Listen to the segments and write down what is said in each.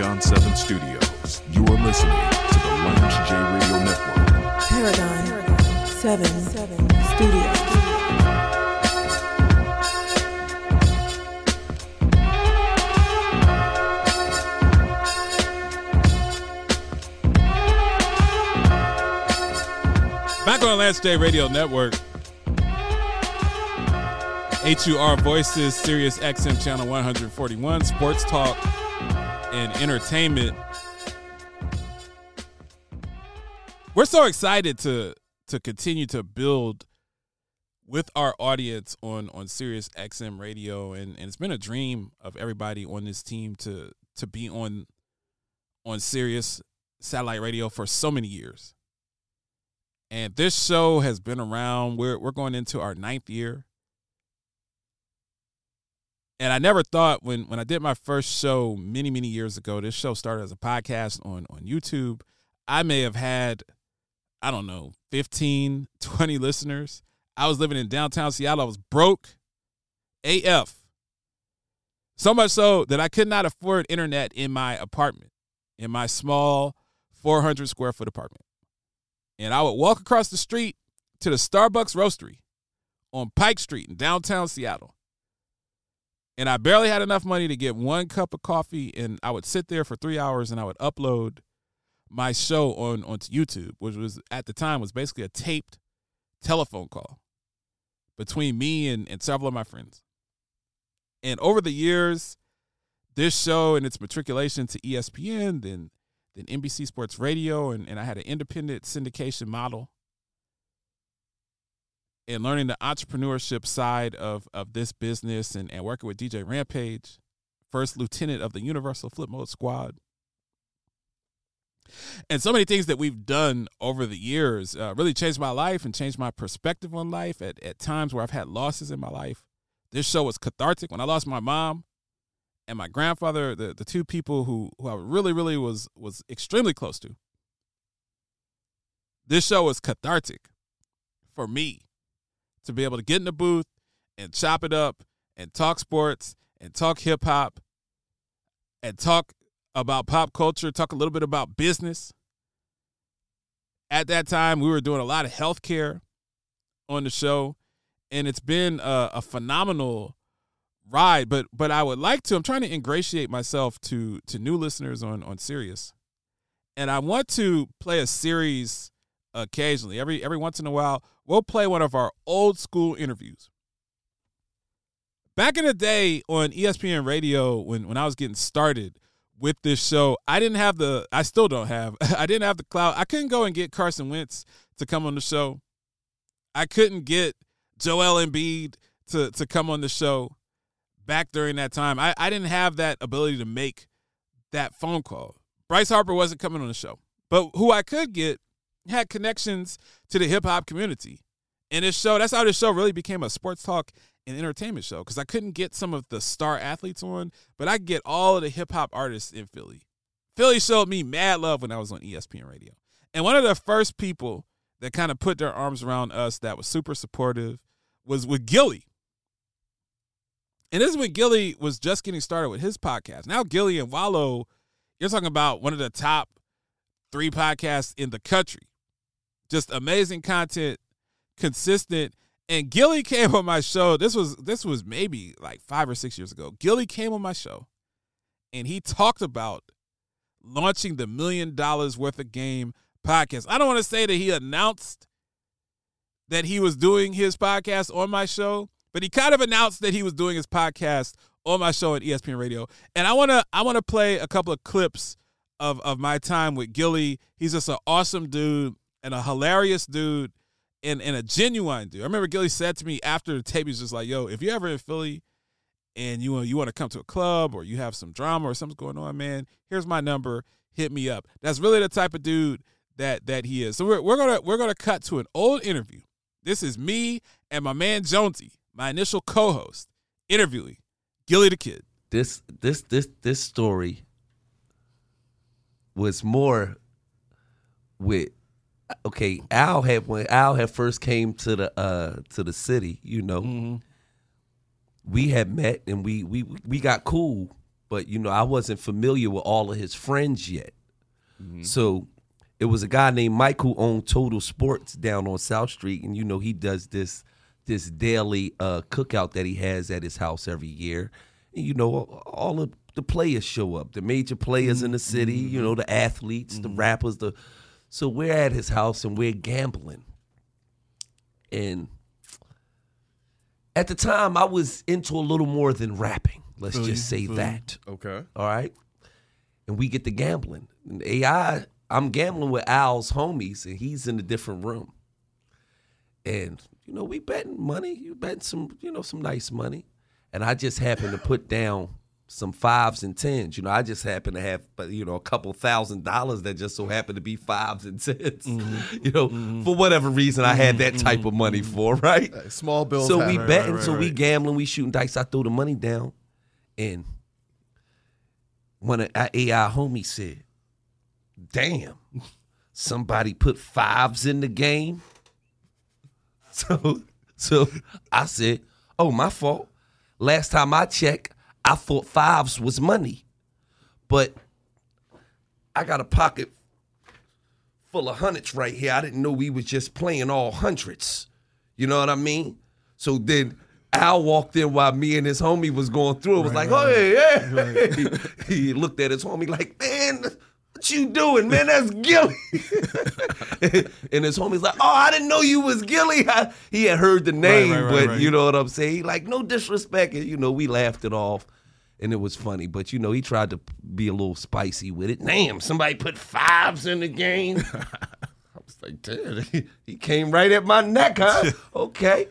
Paragon 7 Studios. You are listening to the Lance J Radio Network. Paragon 7 Studios. Back on Lance J Radio Network. HUR Voices, Sirius XM Channel 141, Sports Talk and Entertainment. We're so excited to to continue to build with our audience on on Sirius XM Radio and, and it's been a dream of everybody on this team to to be on on Sirius satellite radio for so many years. And this show has been around. We're we're going into our ninth year. And I never thought when when I did my first show many, many years ago, this show started as a podcast on on YouTube. I may have had, I don't know, 15, 20 listeners. I was living in downtown Seattle. I was broke AF. So much so that I could not afford internet in my apartment, in my small 400 square foot apartment and I would walk across the street to the Starbucks Roastery on Pike Street in downtown Seattle. And I barely had enough money to get one cup of coffee, and I would sit there for three hours and I would upload my show on onto YouTube, which was at the time was basically a taped telephone call between me and, and several of my friends. And over the years, this show and its matriculation to ESPN, then then NBC Sports Radio, and, and I had an independent syndication model. And learning the entrepreneurship side of, of this business and, and working with DJ Rampage, first lieutenant of the Universal Flip Mode Squad. And so many things that we've done over the years uh, really changed my life and changed my perspective on life at, at times where I've had losses in my life. This show was cathartic. When I lost my mom, and my grandfather, the, the two people who, who I really, really was was extremely close to. This show was cathartic for me to be able to get in the booth and chop it up and talk sports and talk hip hop and talk about pop culture, talk a little bit about business. At that time, we were doing a lot of healthcare on the show, and it's been a, a phenomenal ride, but but I would like to. I'm trying to ingratiate myself to to new listeners on on Sirius, and I want to play a series occasionally. Every every once in a while, we'll play one of our old school interviews. Back in the day on ESPN Radio, when when I was getting started with this show, I didn't have the. I still don't have. I didn't have the cloud. I couldn't go and get Carson Wentz to come on the show. I couldn't get Joel Embiid to to come on the show back during that time. I, I didn't have that ability to make that phone call. Bryce Harper wasn't coming on the show. But who I could get had connections to the hip hop community. And this show, that's how this show really became a sports talk and entertainment show because I couldn't get some of the star athletes on, but I get all of the hip hop artists in Philly. Philly showed me mad love when I was on ESPN radio. And one of the first people that kind of put their arms around us that was super supportive was with Gillie. And this is when Gillie was just getting started with his podcast. Now Gillie and Wallo, you're talking about one of the top three podcasts in the country. Just amazing content, consistent. And Gillie came on my show. This was this was maybe like five or six years ago. Gillie came on my show and he talked about launching the million dollars worth of game podcast. I don't want to say that he announced that he was doing his podcast on my show, but he kind of announced that he was doing his podcast on my show at ESPN Radio. And I wanna I wanna play a couple of clips of of my time with Gillie. He's just an awesome dude and a hilarious dude and, and a genuine dude. I remember Gillie said to me after the tape, he's just like, yo, if you're ever in Philly and you you want to come to a club or you have some drama or something's going on, man, here's my number. Hit me up. That's really the type of dude that that he is. So we're, we're gonna we're gonna cut to an old interview. This is me and my man Jonesy my initial co-host, interviewing Gillie Da Kid. This this this this story was more with okay, Al had when Al had first came to the uh to the city, you know. Mm-hmm. We had met and we we we got cool but you know I wasn't familiar with all of his friends yet. So it was a guy named Mike who owned Total Sports down on South Street, and you know he does this this daily uh, cookout that he has at his house every year. And, you know all of the players show up, the major players in the city, you know the athletes, the rappers, the so we're at his house and we're gambling, and at the time I was into a little more than rapping. Let's just say that. Okay. All right. And we get to gambling. And AI, I'm gambling with Al's homies, and he's in a different room. And, you know, we betting money. You betting some, you know, some nice money. And I just happen to put down some fives and tens. You know, I just happen to have, but you know, a couple thousand dollars that just so happen to be fives and 10s Mm-hmm. You know, for whatever reason, I had that type of money for, right? Uh, Small bills. So happen. we betting, right, so we gambling, we shooting dice. I throw the money down, and one of our AI homies said, "Damn, somebody put fives in the game." So, so I said, "Oh, my fault. Last time I checked, I thought fives was money, but I got a pocket full of hundreds right here. I didn't know we was just playing all hundreds. You know what I mean? So then Al walked in while me and his homie was going through. It was like, oh yeah, yeah. he looked at his homie like, man, what you doing, man? That's Gillie. and his homie's like, oh, I didn't know you was Gillie. I- he had heard the name, right, right, but right. you know what I'm saying? He like, no disrespect. And, you know, we laughed it off. And it was funny, but you know, he tried to be a little spicy with it. Damn, somebody put fives in the game. I was like, damn, he, he came right at my neck, huh? okay.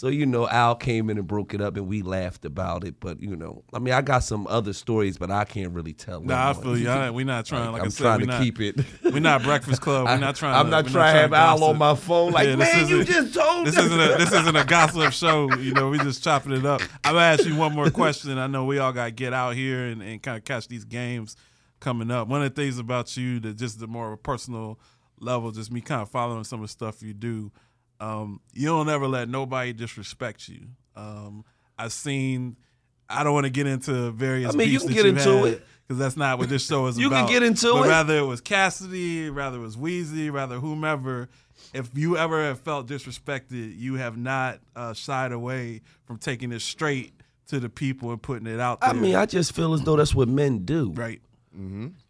So, you know, Al came in and broke it up and we laughed about it. But, you know, I mean, I got some other stories, but I can't really tell. Nah, I feel you. I, we not trying. Like, I'm I said, trying to not, keep it. We're not Breakfast Club. We're not trying. I'm to, not we're trying to have Al on my phone like, Yeah, man, you just told This us." isn't a this isn't a gossip show. You know, we just chopping it up. I'm gonna ask you one more question. I know we all got to get out here and, and kind of catch these games coming up. One of the things about you that just the more of a personal level, just me kind of following some of the stuff you do. Um, you don't ever let nobody disrespect you. Um, I've seen. I don't want to get into various. I mean, you can get into had, it. because that's not what this show is about. You can get into it. but it. Rather it was Cassidy, rather it was Weezy, rather whomever. If you ever have felt disrespected, you have not uh, shied away from taking it straight to the people and putting it out there. I mean, I just feel as though that's what men do. right.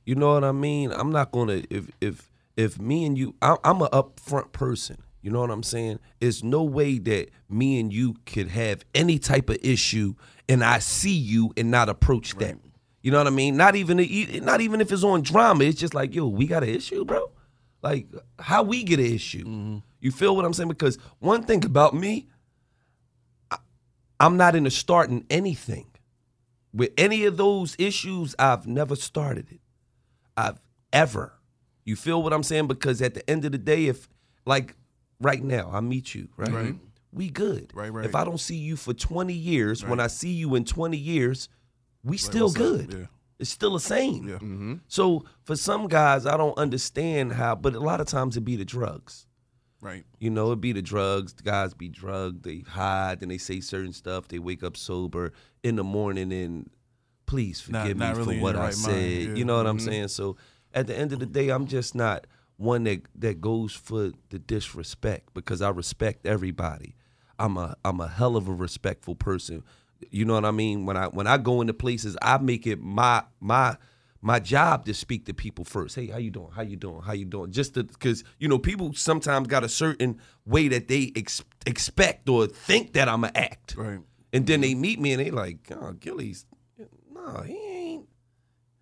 You know what I mean? I'm not gonna if if if me and you, I, I'm an upfront person. You know what I'm saying? There's no way that me and you could have any type of issue, and I see you and not approach that. You know what I mean? Not even not even if it's on drama. It's just like, yo, we got an issue, bro. Like how we get an issue. Mm-hmm. You feel what I'm saying? Because one thing about me, I, I'm not in into starting anything. With any of those issues, I've never started it. I've ever. You feel what I'm saying? Because at the end of the day, if like right now, I meet you, right? Right. We good. Right, right. If I don't see you for 20 years, when I see you in 20 years, we still what's good. Yeah. It's still the same. Yeah. Mm-hmm. So for some guys, I don't understand how, but a lot of times it be the drugs. Right. You know, it be the drugs. The guys be drugged. They hide and they say certain stuff. They wake up sober in the morning and please forgive not me really for what your I right said. mind, yeah. You know what I'm mm-hmm. saying? So at the end of the day, I'm just not one that that goes for the disrespect because I respect everybody. I'm a I'm a hell of a respectful person. You know what I mean? When I when I go into places, I make it my my my job to speak to people first. Hey, how you doing? How you doing? How you doing? Just because you know people sometimes got a certain way that they ex- expect or think that I'm a act, Right. and then they mm-hmm. meet me and they like, oh, Gillie's, no, he ain't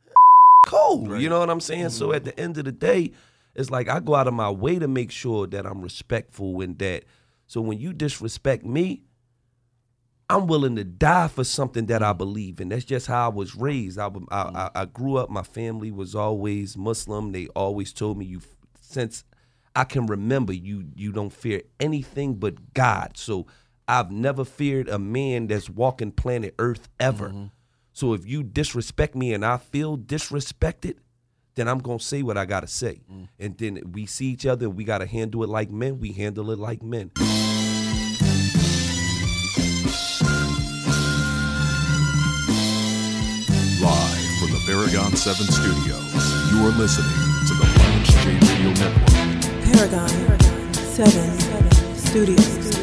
cool. You know what I'm saying? So mm-hmm. at the end of the day, it's like I go out of my way to make sure that I'm respectful and that. So when you disrespect me, I'm willing to die for something that I believe in. That's just how I was raised. I, I, mm. I, I grew up. My family was always Muslim. They always told me you, since I can remember, you you don't fear anything but God. So I've never feared a man that's walking planet Earth ever. Mm-hmm. So if you disrespect me and I feel disrespected, then I'm gonna say what I gotta say. Mm. And then we see each other we gotta handle it like men. We handle it like men. Live from the Paragon 7 Studios. You are listening to the Lance J Radio Network. Paragon 7 Studios.